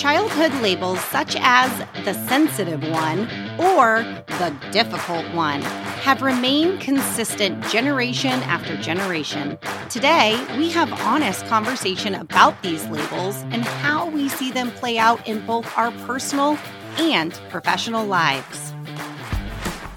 Childhood labels such as the sensitive one or the difficult one have remained consistent generation after generation. Today, we have honest conversation about these labels and how we see them play out in both our personal and professional lives.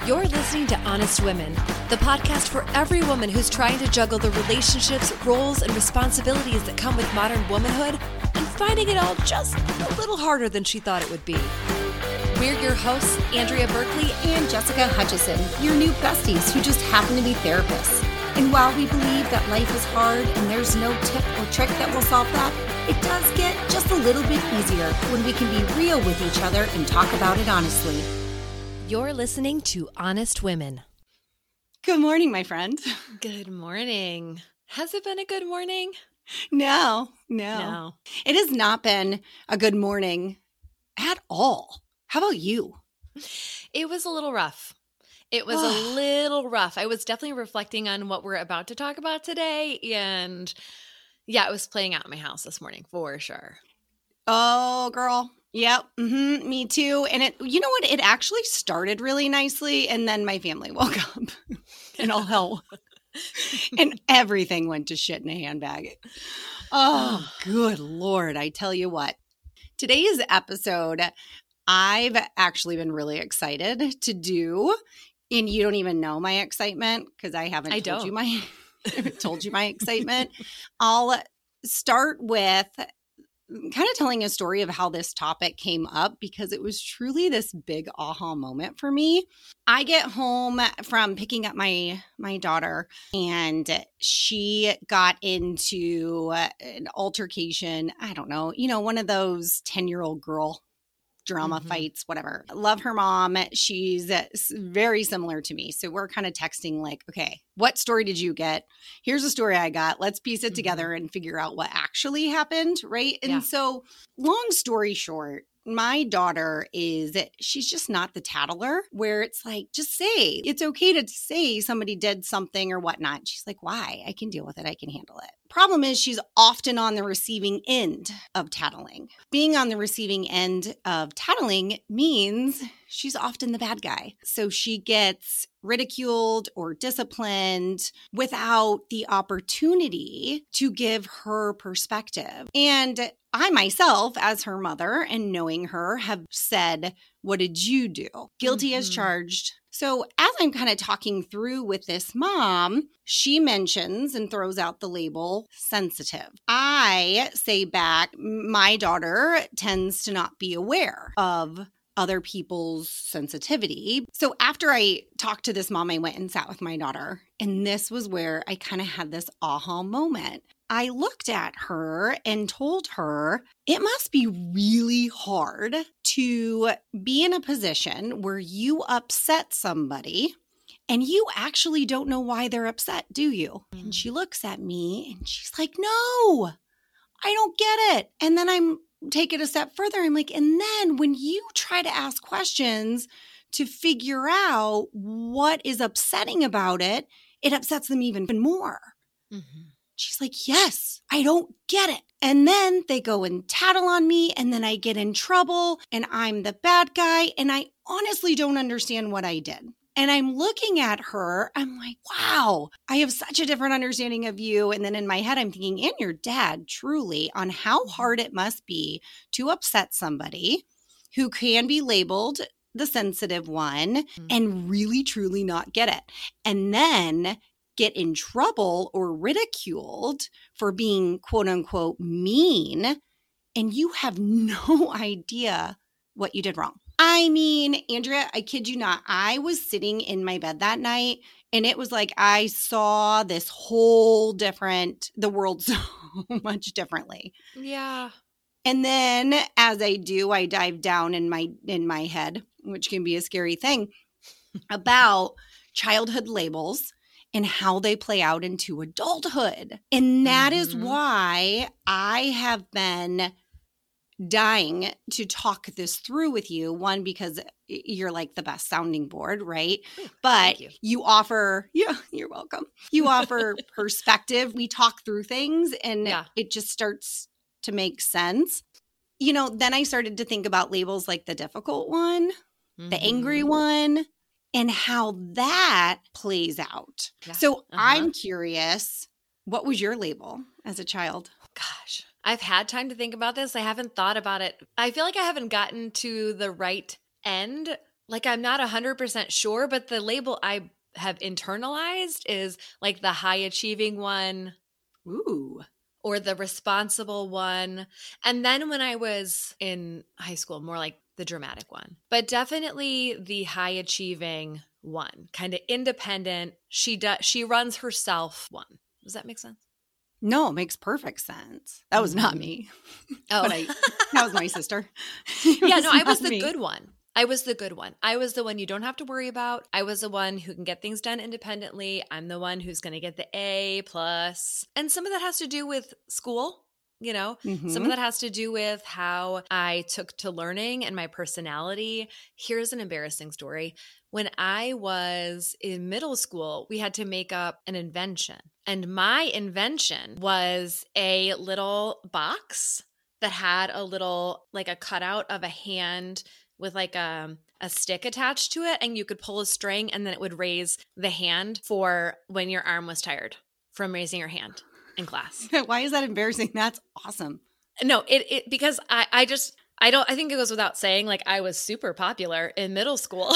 You're listening to Honest Women, the podcast for every woman who's trying to juggle the relationships, roles, and responsibilities that come with modern womanhood and finding it all just a little harder than she thought it would be. We're your hosts, Andrea Berkeley and Jessica Hutchison, your new besties who just happen to be therapists. And while we believe that life is hard and there's no tip or trick that will solve that, it does get just a little bit easier when we can be real with each other and talk about it honestly. You're listening to Honest Women. Good morning, my friend. Good morning. Has it been a good morning? No, no. No. It has not been a good morning at all. How about you? It was a little rough. It was a little rough. I was definitely reflecting on what we're about to talk about today. And yeah, it was playing out in my house this morning for sure. Oh, girl. Yep. Mm-hmm, me too. And it, you know what? It actually started really nicely. And then my family woke up and all hell and everything went to shit in a handbag. Oh, oh, good Lord. I tell you what, today's episode, I've actually been really excited to do. And you don't even know my excitement because I haven't I told don't. you my told you my excitement. I'll start with kind of telling a story of how this topic came up because it was truly this big aha moment for me. I get home from picking up my my daughter and she got into an altercation, I don't know, you know, one of those 10-year-old girl drama mm-hmm. fights, whatever. Love her mom. She's very similar to me. So we're kind of texting, like, okay, what story did you get? Here's a story I got. Let's piece it mm-hmm. together and figure out what actually happened. Right. And yeah. so, long story short, my daughter is she's just not the tattler where it's like just say it's okay to say somebody did something or whatnot she's like why i can deal with it i can handle it problem is she's often on the receiving end of tattling being on the receiving end of tattling means she's often the bad guy so she gets ridiculed or disciplined without the opportunity to give her perspective and I myself, as her mother and knowing her, have said, What did you do? Guilty mm-hmm. as charged. So, as I'm kind of talking through with this mom, she mentions and throws out the label sensitive. I say back, my daughter tends to not be aware of other people's sensitivity. So after I talked to this mom, I went and sat with my daughter. And this was where I kind of had this aha moment. I looked at her and told her it must be really hard to be in a position where you upset somebody and you actually don't know why they're upset, do you? And mm. she looks at me and she's like, No, I don't get it. And then I'm take it a step further. I'm like, and then when you try to ask questions to figure out what is upsetting about it, it upsets them even more. Mm-hmm. She's like, Yes, I don't get it. And then they go and tattle on me, and then I get in trouble, and I'm the bad guy, and I honestly don't understand what I did. And I'm looking at her, I'm like, wow, I have such a different understanding of you. And then in my head, I'm thinking, and your dad, truly, on how mm-hmm. hard it must be to upset somebody who can be labeled the sensitive one mm-hmm. and really, truly not get it. And then get in trouble or ridiculed for being quote unquote mean. And you have no idea what you did wrong. I mean, Andrea, I kid you not. I was sitting in my bed that night and it was like I saw this whole different, the world so much differently. Yeah. And then as I do, I dive down in my in my head, which can be a scary thing, about childhood labels and how they play out into adulthood. And that is Mhm. why I have been dying to talk this through with you. One, because you're like the best sounding board, right? Ooh, But you. you. offer, yeah, you're welcome. You offer perspective. We talk through things and Yeah. it just starts to make sense. You know, then I started to think about labels like the difficult one, the angry Mhm. one, and how that plays out. Yeah. So Uh-huh. I'm curious, what was your label as a child? Gosh, I've had time to think about this. I haven't thought about it. I feel like I haven't gotten to the right end. Like I'm not 100% sure, but the label I have internalized is like the high achieving one Ooh. or the responsible one. And then when I was in high school, more like the dramatic one, but definitely the high achieving one, kind of independent. She does, she runs herself one. Does that make sense? No, it makes perfect sense. That was not me. Oh, I, that was my sister. Yeah, no, I was the me. good one. I was the good one. I was the one you don't have to worry about. I was the one who can get things done independently. I'm the one who's going to get the A plus. And some of that has to do with school, you know. Some Mhm. of that has to do with how I took to learning and my personality. Here's an embarrassing story. When I was in middle school, we had to make up an invention. And my invention was a little box that had a little, like a cutout of a hand with like a, a stick attached to it. And you could pull a string and then it would raise the hand for when your arm was tired from raising your hand in class. Why is that embarrassing? That's awesome. No, it, it because I I just I don't I think it goes without saying like I was super popular in middle school.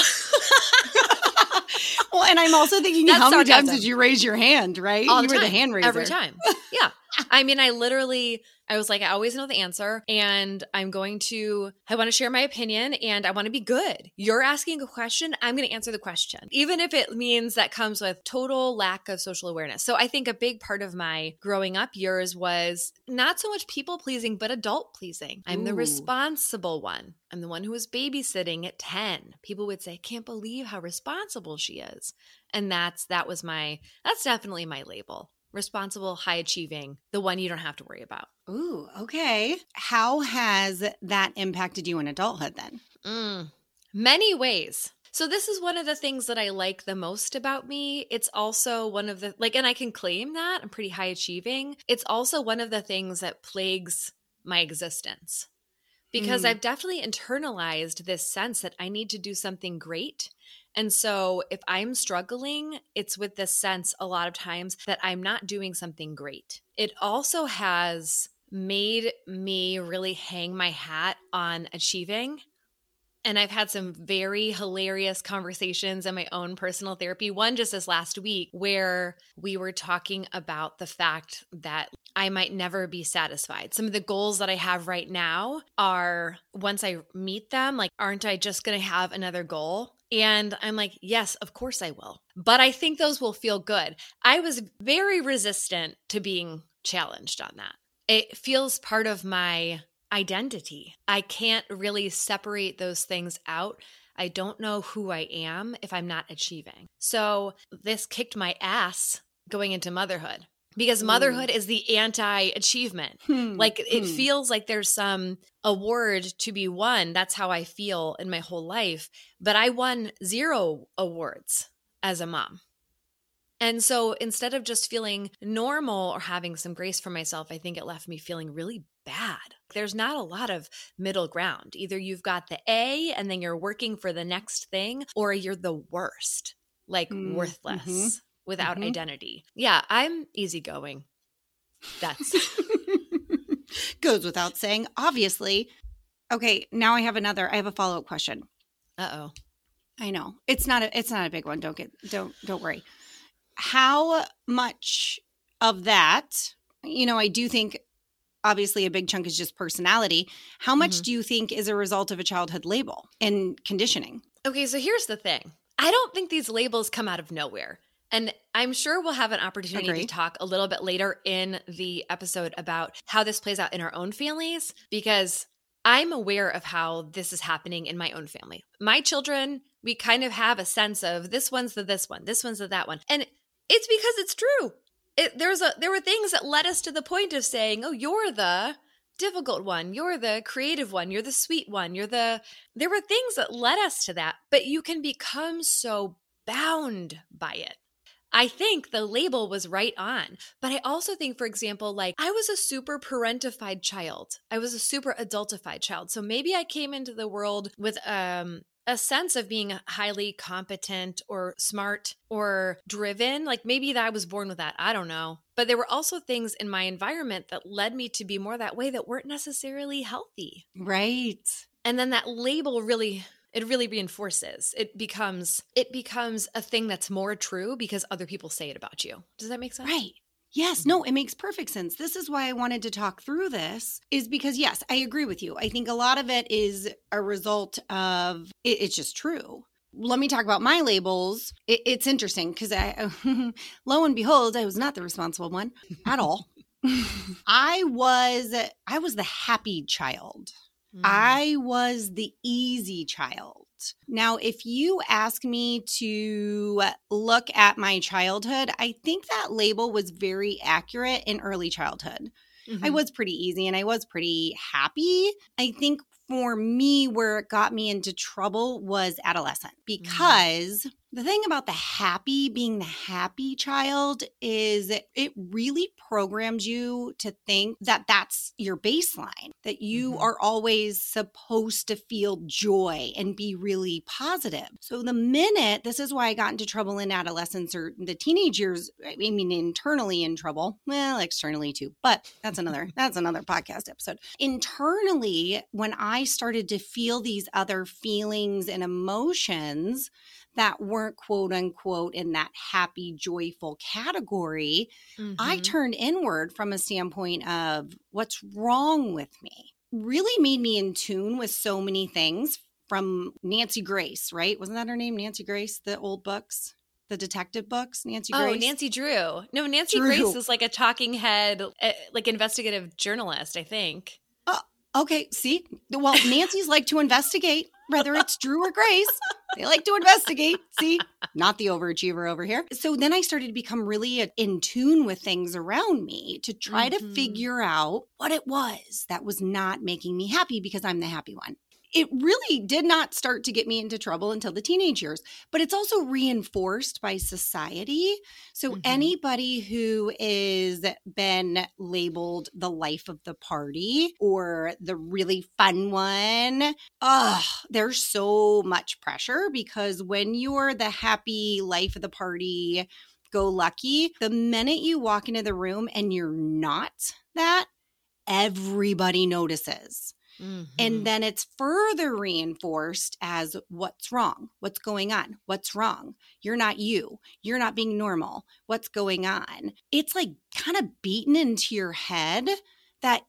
well, and I'm also thinking, That's how many times did you raise your hand? Right? All you the were the hand raiser every time. Yeah. I mean, I literally I was like I always know the answer and I'm going to I want to share my opinion and I want to be good. You're asking a question, I'm going to answer the question. Even if it means that comes with total lack of social awareness. So I think a big part of my growing up years was not so much people pleasing but adult pleasing. I'm the responsible one. I'm the one who was babysitting at 10. People would say, I "Can't believe how responsible she is." And that's that was my that's definitely my label. Responsible, high achieving, the one you don't have to worry about. Ooh, okay. How has that impacted you in adulthood then? Mm, many ways. So this is one of the things that I like the most about me. It's also one of the like and I can claim that I'm pretty high achieving. It's also one of the things that plagues my existence. Because Mm. I've definitely internalized this sense that I need to do something great. And so if I'm struggling, it's with this sense a lot of times that I'm not doing something great. It also has made me really hang my hat on achieving. And I've had some very hilarious conversations in my own personal therapy. One just this last week, where we were talking about the fact that I might never be satisfied. Some of the goals that I have right now are once I meet them, like, aren't I just going to have another goal? And I'm like, yes, of course I will. But I think those will feel good. I was very resistant to being challenged on that. It feels part of my identity. I can't really separate those things out. I don't know who I am if I'm not achieving. So this kicked my ass going into motherhood because Ooh. motherhood is the anti achievement. Hmm, Like it hmm. feels like there's some award to be won. That's how I feel in my whole life. But I won zero awards as a mom. And so instead of just feeling normal or having some grace for myself, I think it left me feeling really bad. There's not a lot of middle ground. Either you've got the A and then you're working for the next thing, or you're the worst, like Mm, worthless mhm, without mhm. identity. Yeah, I'm easygoing. That's Goes without saying, obviously. Okay, now I have another. I have a follow up question. uh oh. I know it's not a it's not a big one. Don't get don't don't worry. How much of that, you know, I do think obviously a big chunk is just personality. How much Mhm. do you think is a result of a childhood label and conditioning? Okay, so here's the thing. I don't think these labels come out of nowhere. And I'm sure we'll have an opportunity Agree. to talk a little bit later in the episode about how this plays out in our own families because I'm aware of how this is happening in my own family. My children, we kind of have a sense of this one's the this one, this one's the that one. And it's because it's true. It, there's a there were things that led us to the point of saying, "Oh, you're the difficult one. You're the creative one. You're the sweet one. You're the There were things that led us to that, but you can become so bound by it. I think the label was right on. But I also think, for example, like I was a super parentified child. I was a super adultified child. So maybe I came into the world with um a sense of being highly competent or smart or driven. Like maybe that I was born with that. I don't know. But there were also things in my environment that led me to be more that way that weren't necessarily healthy. Right. And then that label really it really reinforces. It becomes it becomes a thing that's more true because other people say it about you. Does that make sense? Right. Yes, mm-hmm. no, it makes perfect sense. This is why I wanted to talk through this, is because, yes, I agree with you. I think a lot of it is a result of it, it's just true. Let me talk about my labels. It, it's interesting because I, lo and behold, I was not the responsible one at all. I was, I was the happy child. Mm. I was the easy child. Now, if you ask me to look at my childhood, I think that label was very accurate in early childhood. I Mhm. was pretty easy and I was pretty happy. I think for me, where it got me into trouble was adolescent because the thing about the happy being the happy child is it really programs you to think that that's your baseline, that you Mhm. are always supposed to feel joy and be really positive. So the minute, this is why I got into trouble in adolescence or the teenage years, I mean, internally in trouble, well, externally too, but that's another, that's another podcast episode. Internally, when I started to feel these other feelings and emotions, that weren't quote unquote in that happy, joyful category, I Mhm. turned inward from a standpoint of what's wrong with me. Really made me in tune with so many things from Nancy Grace, right? Wasn't that her name? Nancy Grace, the old books, the detective books, Nancy Oh, Nancy Drew. No, Nancy Drew. Grace is like a talking head, uh, like investigative journalist, I think. Okay, see? Well, Nancy's like to investigate, whether it's Drew or Grace. They like to investigate. See? Not the overachiever over here. So then I started to become really in tune with things around me to try to Mhm. figure out what it was that was not making me happy because I'm the happy one. It really did not start to get me into trouble until the teenage years, but it's also reinforced by society. So Mhm. anybody who is been labeled the life of the party or the really fun one, oh, there's so much pressure because when you're the happy life of the party, go lucky, the minute you walk into the room and you're not that, everybody notices. Mhm. And then it's further reinforced as what's wrong? What's going on? What's wrong? You're not you. You're not being normal. What's going on? It's like kind of beaten into your head that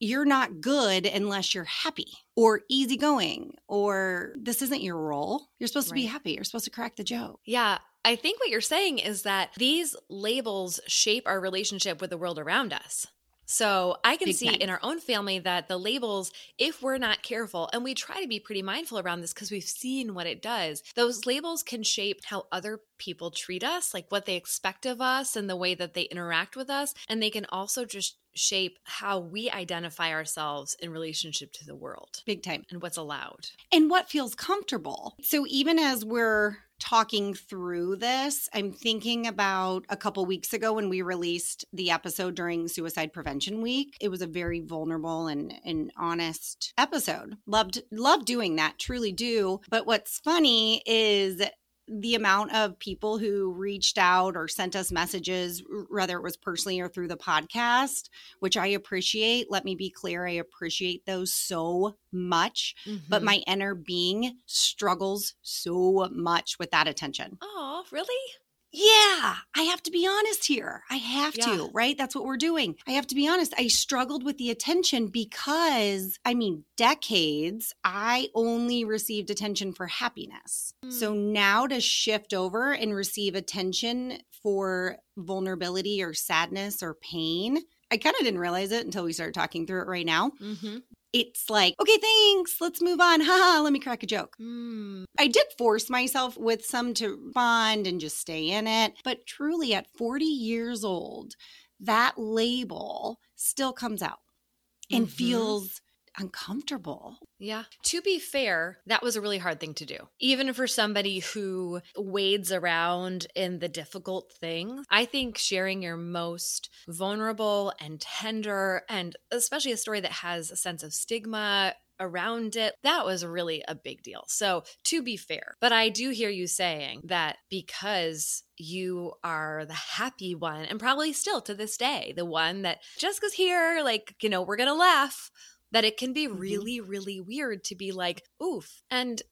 you're not good unless you're happy or easygoing or this isn't your role. You're supposed to be happy. You're supposed to crack the joke. Yeah, I think what you're saying is that these labels shape our relationship with the world around us. So I can Big see time. in our own family that the labels, if we're not careful, and we try to be pretty mindful around this because we've seen what it does, those labels can shape how other people treat us, like what they expect of us and the way that they interact with us. And they can also just shape how we identify ourselves in relationship to the world Big time. and what's allowed. and what feels comfortable. So even as we're talking through this, I'm thinking about a couple weeks ago when we released the episode during Suicide Prevention Week. It was a very vulnerable and, and honest episode. Loved loved doing that, truly do. But what's funny is the amount of people who reached out or sent us messages, whether it was personally or through the podcast, which I appreciate. Let me be clear, I appreciate those so much but Mhm. my inner being struggles so much with that attention. oh, really? Yeah, I have to be honest here. I have Yeah. to, right? That's what we're doing. I have to be honest. I struggled with the attention because, I mean, decades, I only received attention for happiness. So now to shift over and receive attention for vulnerability or sadness or pain, I kind of didn't realize it until we started talking through it right now. Mm-hmm. It's like, okay, thanks. Let's move on. Haha, let me crack a joke. Mm. I did force myself with some to bond and just stay in it. But truly, at 40 years old, that label still comes out and Mhm. feels uncomfortable. Yeah. To be fair, that was a really hard thing to do. Even for somebody who wades around in the difficult things, I think sharing your most vulnerable and tender, and especially a story that has a sense of stigma around it, that was really a big deal. So, to be fair, but I do hear you saying that because you are the happy one, and probably still to this day, the one that Jessica's here, like, you know, we're going to laugh that it can be Mhm. really, really weird to be like, oof. And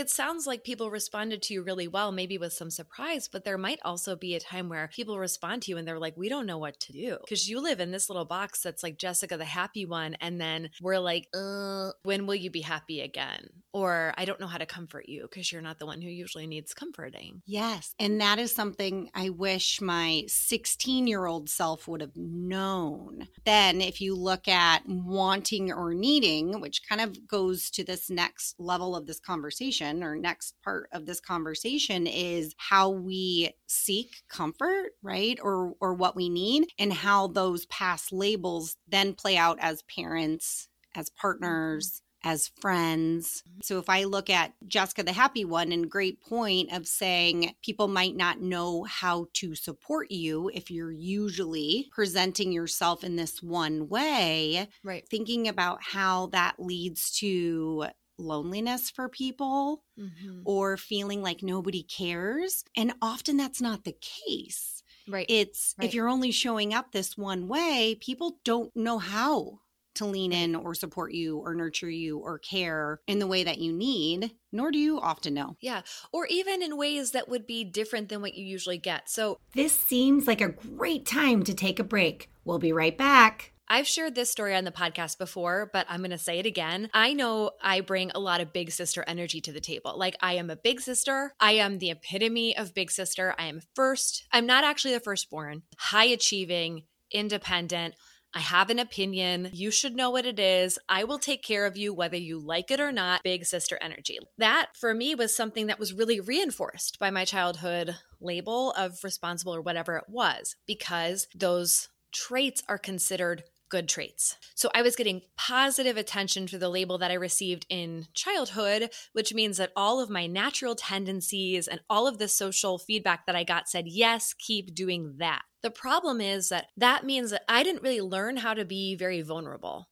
it sounds like people responded to you really well, maybe with some surprise, but there might also be a time where people respond to you and they're like, we don't know what to do. Because you live in this little box that's like Jessica, the happy one. And then we're like, uh, when will you be happy again? Or I don't know how to comfort you because you're not the one who usually needs comforting. Yes. And that is something I wish my 16 year old self would have known. Then, if you look at wanting or needing, which kind of goes to this next level of this conversation or next part of this conversation, is how we seek comfort, right? Or, or what we need, and how those past labels then play out as parents, as partners mm-hmm. as friends. Mm-hmm. So if I look at Jessica the happy one and great point of saying people might not know how to support you if you're usually presenting yourself in this one way, Right. thinking about how that leads to loneliness for people Mm-hmm. or feeling like nobody cares. And often that's not the case. Right. It's Right. if you're only showing up this one way, people don't know how to lean in or support you or nurture you or care in the way that you need, nor do you often know. yeah. Or even in ways that would be different than what you usually get. So This seems like a great time to take a break. We'll be right back. I've shared this story on the podcast before, but I'm going to say it again. I know I bring a lot of big sister energy to the table. Like, I am a big sister. I am the epitome of big sister. I am first. I'm not actually the firstborn, high achieving, independent. I have an opinion. You should know what it is. I will take care of you whether you like it or not. Big sister energy. That for me was something that was really reinforced by my childhood label of responsible or whatever it was, because those traits are considered good traits. So I was getting positive attention for the label that I received in childhood, which means that all of my natural tendencies and all of the social feedback that I got said, yes, keep doing that. The problem is that that means that I didn't really learn how to be very vulnerable.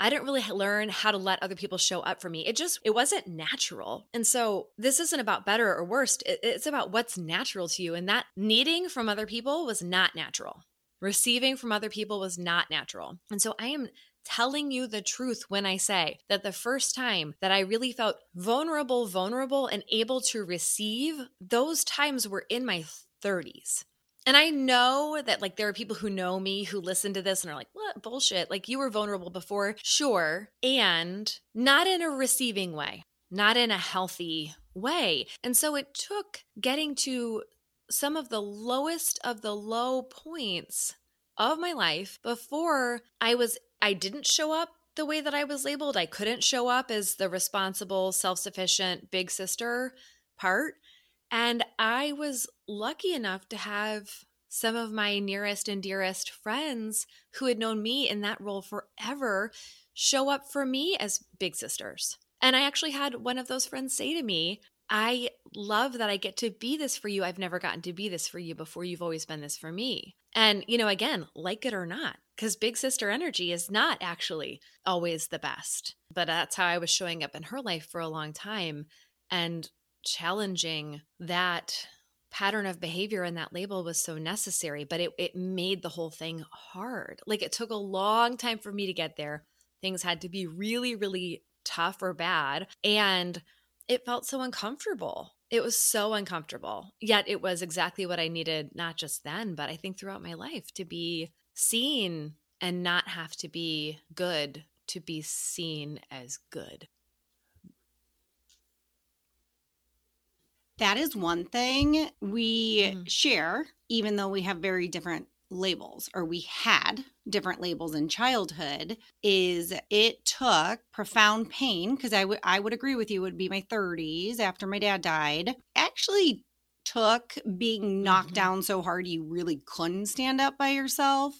I didn't really learn how to let other people show up for me. It just, it wasn't natural. And so this isn't about better or worst. It's about what's natural to you. And that needing from other people was not natural. Receiving from other people was not natural. And so I am telling you the truth when I say that the first time that I really felt vulnerable, vulnerable, and able to receive, those times were in my 30s. And I know that like there are people who know me who listen to this and are like, what bullshit? Like you were vulnerable before. Sure. And not in a receiving way, not in a healthy way. And so it took getting to some of the lowest of the low points of my life before I was, I didn't show up the way that I was labeled. I couldn't show up as the responsible, self sufficient big sister part. And I was lucky enough to have some of my nearest and dearest friends who had known me in that role forever show up for me as big sisters. And I actually had one of those friends say to me, I love that I get to be this for you. I've never gotten to be this for you before. You've always been this for me. And, you know, again, like it or not, because big sister energy is not actually always the best. But that's how I was showing up in her life for a long time. And challenging that pattern of behavior and that label was so necessary, but it, it made the whole thing hard. Like it took a long time for me to get there. Things had to be really, really tough or bad. And it felt so uncomfortable. It was so uncomfortable. Yet it was exactly what I needed, not just then, but I think throughout my life to be seen and not have to be good to be seen as good. That is one thing we Mhm. share, even though we have very different labels, or we had different labels in childhood, is it took profound pain, because I would I would agree with you, it would be my 30s after my dad died. Actually took being knocked Mhm. down so hard you really couldn't stand up by yourself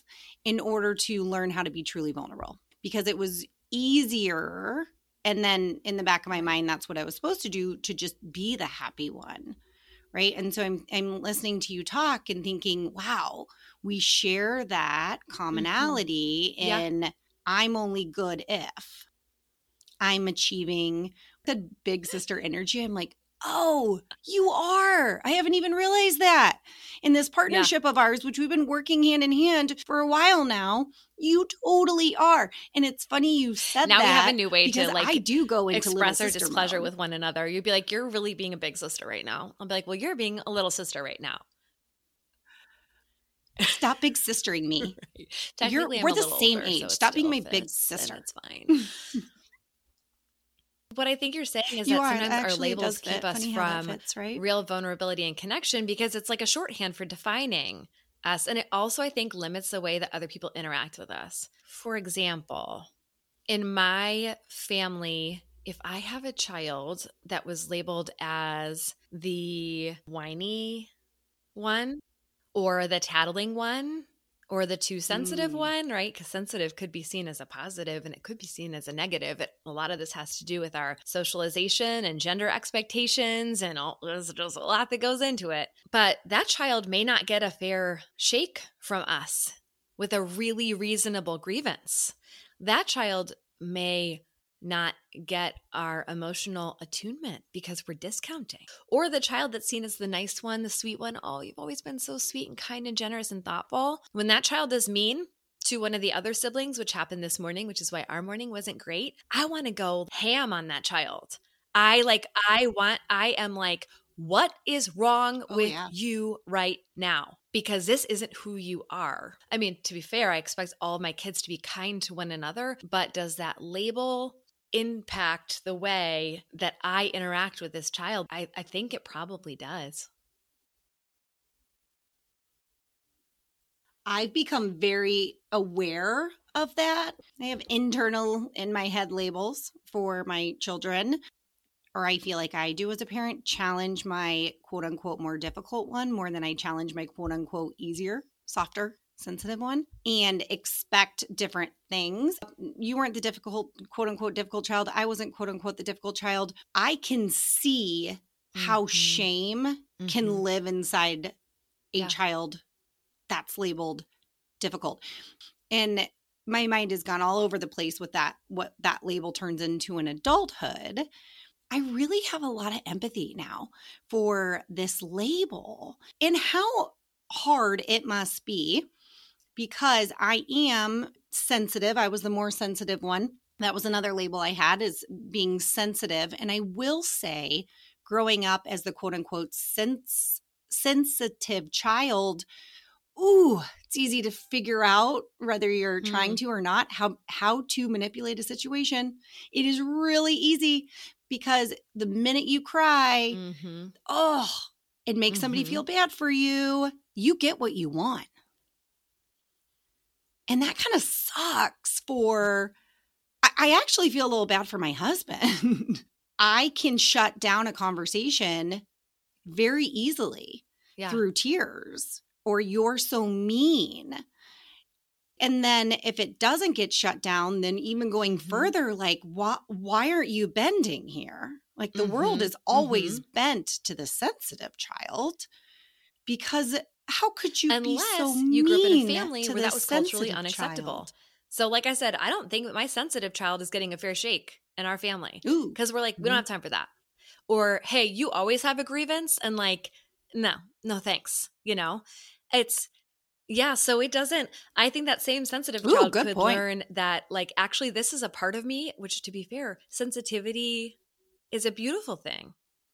in order to learn how to be truly vulnerable. Because it was easier and then in the back of my mind that's what i was supposed to do to just be the happy one right and so i'm i'm listening to you talk and thinking wow we share that mm-hmm. commonality Yeah. in i'm only good if i'm achieving the big sister energy i'm like oh you are i haven't even realized that in this partnership of ours which we've been working hand in hand for a while now you totally are and it's funny you said now that we have a new way to like I do go into express our displeasure mode. with one another. You'd be like, "You're really being a big sister right now." I'll be like, "Well, you're being a little sister right now." Stop big sistering me. Technically, I'm we're the same older, age. so Stop being my big fits, sister. It's fine. what I think you're saying is you that are. sometimes our labels keep us Funny how that from fits, right? real vulnerability and connection because it's like a shorthand for defining us. And it also, I think, limits the way that other people interact with us. For example, in my family, if I have a child that was labeled as the whiny one or the tattling one or the too sensitive Mm. one, right? Because sensitive could be seen as a positive and it could be seen as a negative. It, a lot of this has to do with our socialization and gender expectations, and all, there's just a lot that goes into it. But that child may not get a fair shake from us with a really reasonable grievance. That child may not get our emotional attunement because we're discounting. Or the child that's seen as the nice one, the sweet one, oh, you've always been so sweet and kind and generous and thoughtful. When that child is mean to one of the other siblings, which happened this morning, which is why our morning wasn't great, I want to go ham on that child. I like, I want, I am like, what is wrong Oh, with yeah. you right now? Because this isn't who you are. I mean, to be fair, I expect all my kids to be kind to one another, but does that label impact the way that I interact with this child? I, I think it probably does. I've become very aware of that. I have internal in my head labels for my children, or I feel like I do as a parent, challenge my quote unquote more difficult one more than I challenge my quote unquote easier, softer, sensitive one, and expect different things. You weren't the difficult, quote unquote, difficult child. I wasn't quote unquote the difficult child. I can see how Mhm. shame can Mhm. live inside a Yeah. child that's labeled difficult. And my mind has gone all over the place with that, what that label turns into in adulthood. I really have a lot of empathy now for this label and how hard it must be because I am sensitive. I was the more sensitive one. That was another label I had is being sensitive. And I will say, growing up as the quote unquote sense, sensitive child, ooh, it's easy to figure out whether you're trying to or not how how to manipulate a situation. It is really easy because the minute you cry, Mhm. oh, it makes somebody Mhm. feel bad for you. You get what you want. And that kind of sucks for I, I actually feel a little bad for my husband. I can shut down a conversation very easily Yeah. through tears or you're so mean. And then if it doesn't get shut down, then even going Mhm. further, like why why aren't you bending here? Like the world Mhm. is always bent to the sensitive child because how could you be Unless so you grew up in a mean family where that was culturally unacceptable. child? So, like I said, I don't think that my sensitive child is getting a fair shake in our family because we're like, we don't mm-hmm. have time for that. Or, hey, you always have a grievance. And like, no, no, thanks. You know, it's, yeah. So it doesn't, I think that same sensitive Ooh, child could point. learn that, like, actually, this is a part of me, which to be fair, sensitivity is a beautiful thing.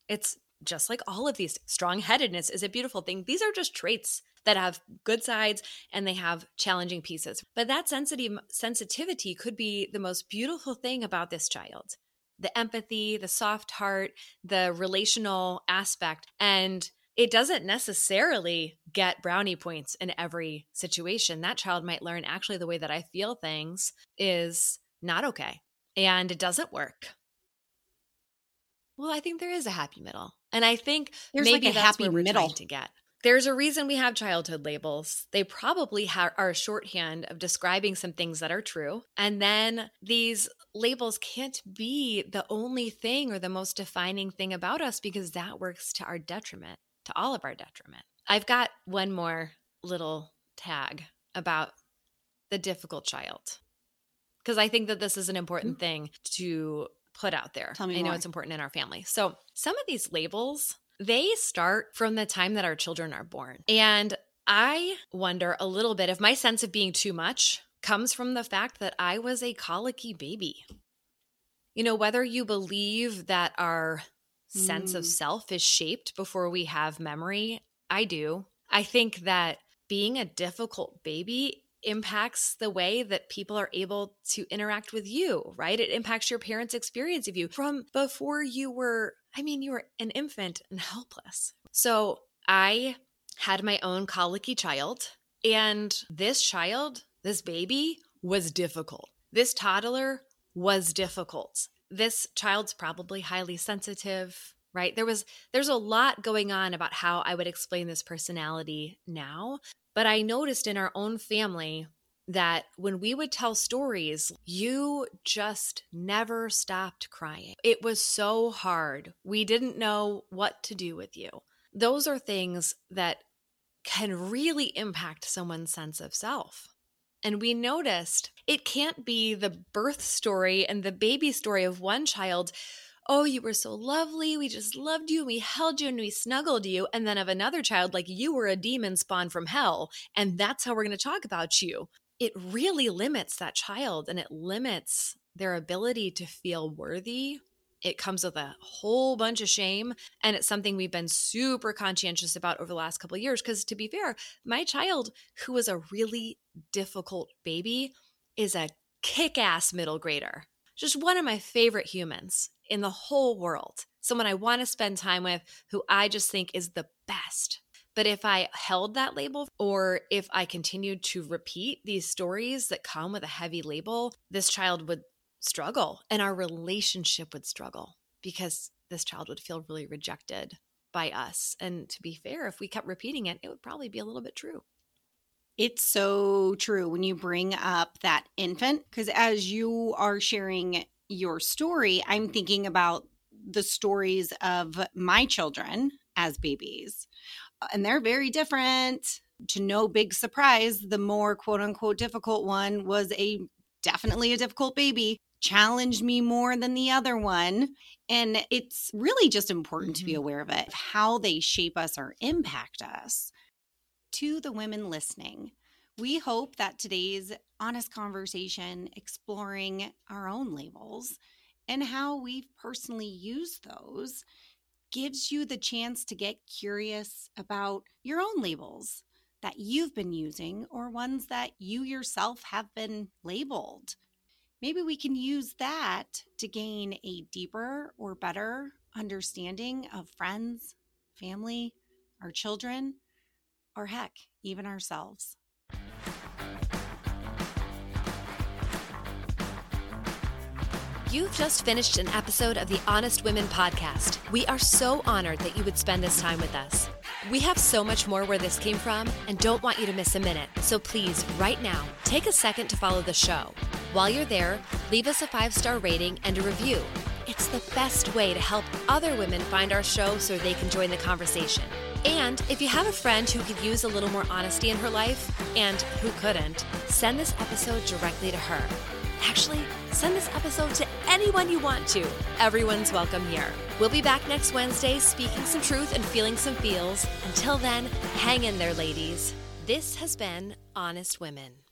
It's just like all of these, strong headedness is a beautiful thing. These are just traits that have good sides and they have challenging pieces. But that sensitive sensitivity could be the most beautiful thing about this child. The empathy, the soft heart, the relational aspect. And it doesn't necessarily get brownie points in every situation. That child might learn actually the way that I feel things is not okay and it doesn't work. Well, I think there is a happy middle. And I think There's maybe like a that's happy where we're middle. trying to get. There's a reason we have childhood labels. They probably ha- are a shorthand of describing some things that are true. And then these labels can't be the only thing or the most defining thing about us because that works to our detriment, to all of our detriment. I've got one more little tag about the difficult child because I think that this is an important mm. thing to put out there. Tell me I know it's important in our family. So, some of these labels, they start from the time that our children are born. And I wonder a little bit if my sense of being too much comes from the fact that I was a colicky baby. You know, whether you believe that our sense of Mm. self is shaped before we have memory, I do. I think that being a difficult baby impacts the way that people are able to interact with you, right? It impacts your parents' experience of you from before you were, I mean, you were an infant and helpless. So I had my own colicky child, and this child, this baby, was difficult. This toddler was difficult. This child's probably highly sensitive, right? There was there's a lot going on about how I would explain this personality now, but I noticed in our own family that when we would tell stories, you just never stopped crying. It was so hard. We didn't know what to do with you. Those are things that can really impact someone's sense of self. And we noticed it can't be the birth story and the baby story of one child. Oh, you were so lovely. We just loved you. We held you and we snuggled you. And then of another child, like you were a demon spawned from hell. And that's how we're going to talk about you. It really limits that child and it limits their ability to feel worthy. It comes with a whole bunch of shame. And it's something we've been super conscientious about over the last couple years. Because to be fair, my child, who was a really difficult baby, is a kick ass middle grader. Just one of my favorite humans in the whole world. Someone I want to spend time with who I just think is the best. But if I held that label or if I continued to repeat these stories that come with a heavy label, this child would struggle and our relationship would struggle because this child would feel really rejected by us. And to be fair, if we kept repeating it, it would probably be a little bit true. It's so true when you bring up that infant, because as you are sharing your story, I'm thinking about the stories of my children as babies. Uh, And they're very different. To no big surprise, the more quote unquote difficult one was a definitely a difficult baby, challenged me more than the other one. And it's really just important to be Mhm. aware of it, how they shape us or impact us to the women listening. We hope that today's honest conversation exploring our own labels and how we've personally used those gives you the chance to get curious about your own labels that you've been using or ones that you yourself have been labeled. Maybe we can use that to gain a deeper or better understanding of friends, family, our children, or heck, even ourselves. You've just finished an episode of the Honest Women podcast. We are so honored that you would spend this time with us. We have so much more where this came from and don't want you to miss a minute. So please, right now, take a second to follow the show. While you're there, leave us a five star rating and a review. It's the best way to help other women find our show so they can join the conversation. And if you have a friend who could use a little more honesty in her life, and who couldn't, send this episode directly to her. Actually, send this episode to anyone you want to. Everyone's welcome here. We'll be back next Wednesday speaking some truth and feeling some feels. Until then, hang in there, ladies. This has been Honest Women.